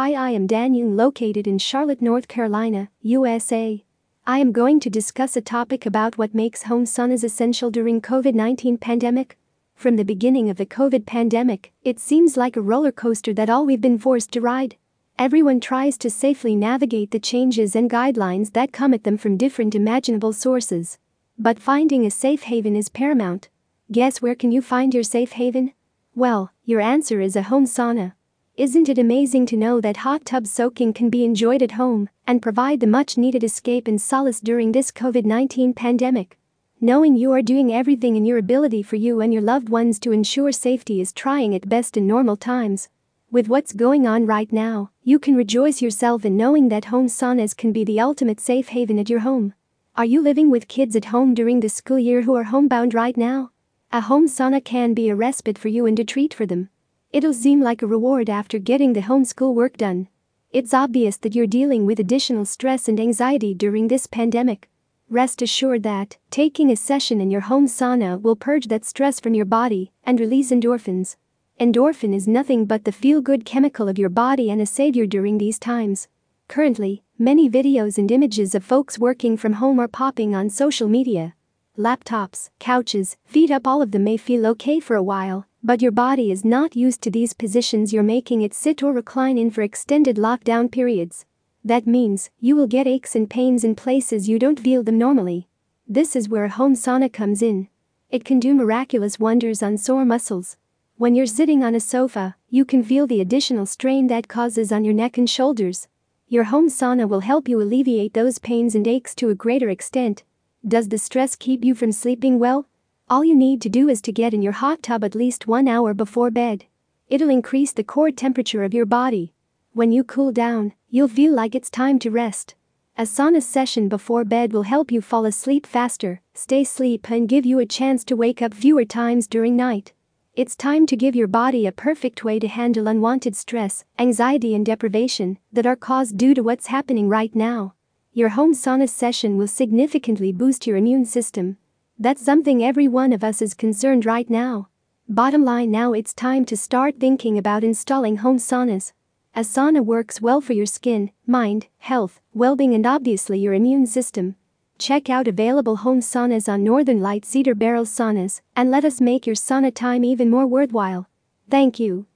Hi, I am Daniel located in Charlotte, North Carolina, USA. I am going to discuss a topic about what makes home saunas essential during COVID-19 pandemic. From the beginning of the COVID pandemic, it seems like a roller coaster that all we've been forced to ride. Everyone tries to safely navigate the changes and guidelines that come at them from different imaginable sources. But finding a safe haven is paramount. Guess where can you find your safe haven? Well, your answer is a home sauna. Isn't it amazing to know that hot tub soaking can be enjoyed at home and provide the much needed escape and solace during this COVID 19 pandemic? Knowing you are doing everything in your ability for you and your loved ones to ensure safety is trying at best in normal times. With what's going on right now, you can rejoice yourself in knowing that home saunas can be the ultimate safe haven at your home. Are you living with kids at home during the school year who are homebound right now? A home sauna can be a respite for you and a treat for them. It'll seem like a reward after getting the homeschool work done. It's obvious that you're dealing with additional stress and anxiety during this pandemic. Rest assured that taking a session in your home sauna will purge that stress from your body and release endorphins. Endorphin is nothing but the feel good chemical of your body and a savior during these times. Currently, many videos and images of folks working from home are popping on social media. Laptops, couches, feet up, all of them may feel okay for a while, but your body is not used to these positions you're making it sit or recline in for extended lockdown periods. That means you will get aches and pains in places you don't feel them normally. This is where a home sauna comes in. It can do miraculous wonders on sore muscles. When you're sitting on a sofa, you can feel the additional strain that causes on your neck and shoulders. Your home sauna will help you alleviate those pains and aches to a greater extent. Does the stress keep you from sleeping well? All you need to do is to get in your hot tub at least one hour before bed. It'll increase the core temperature of your body. When you cool down, you'll feel like it's time to rest. A sauna session before bed will help you fall asleep faster, stay asleep, and give you a chance to wake up fewer times during night. It's time to give your body a perfect way to handle unwanted stress, anxiety, and deprivation that are caused due to what's happening right now. Your home sauna session will significantly boost your immune system, that's something every one of us is concerned right now. Bottom line now it's time to start thinking about installing home saunas. A sauna works well for your skin, mind, health, well-being and obviously your immune system. Check out available home saunas on Northern Light Cedar Barrel Saunas and let us make your sauna time even more worthwhile. Thank you.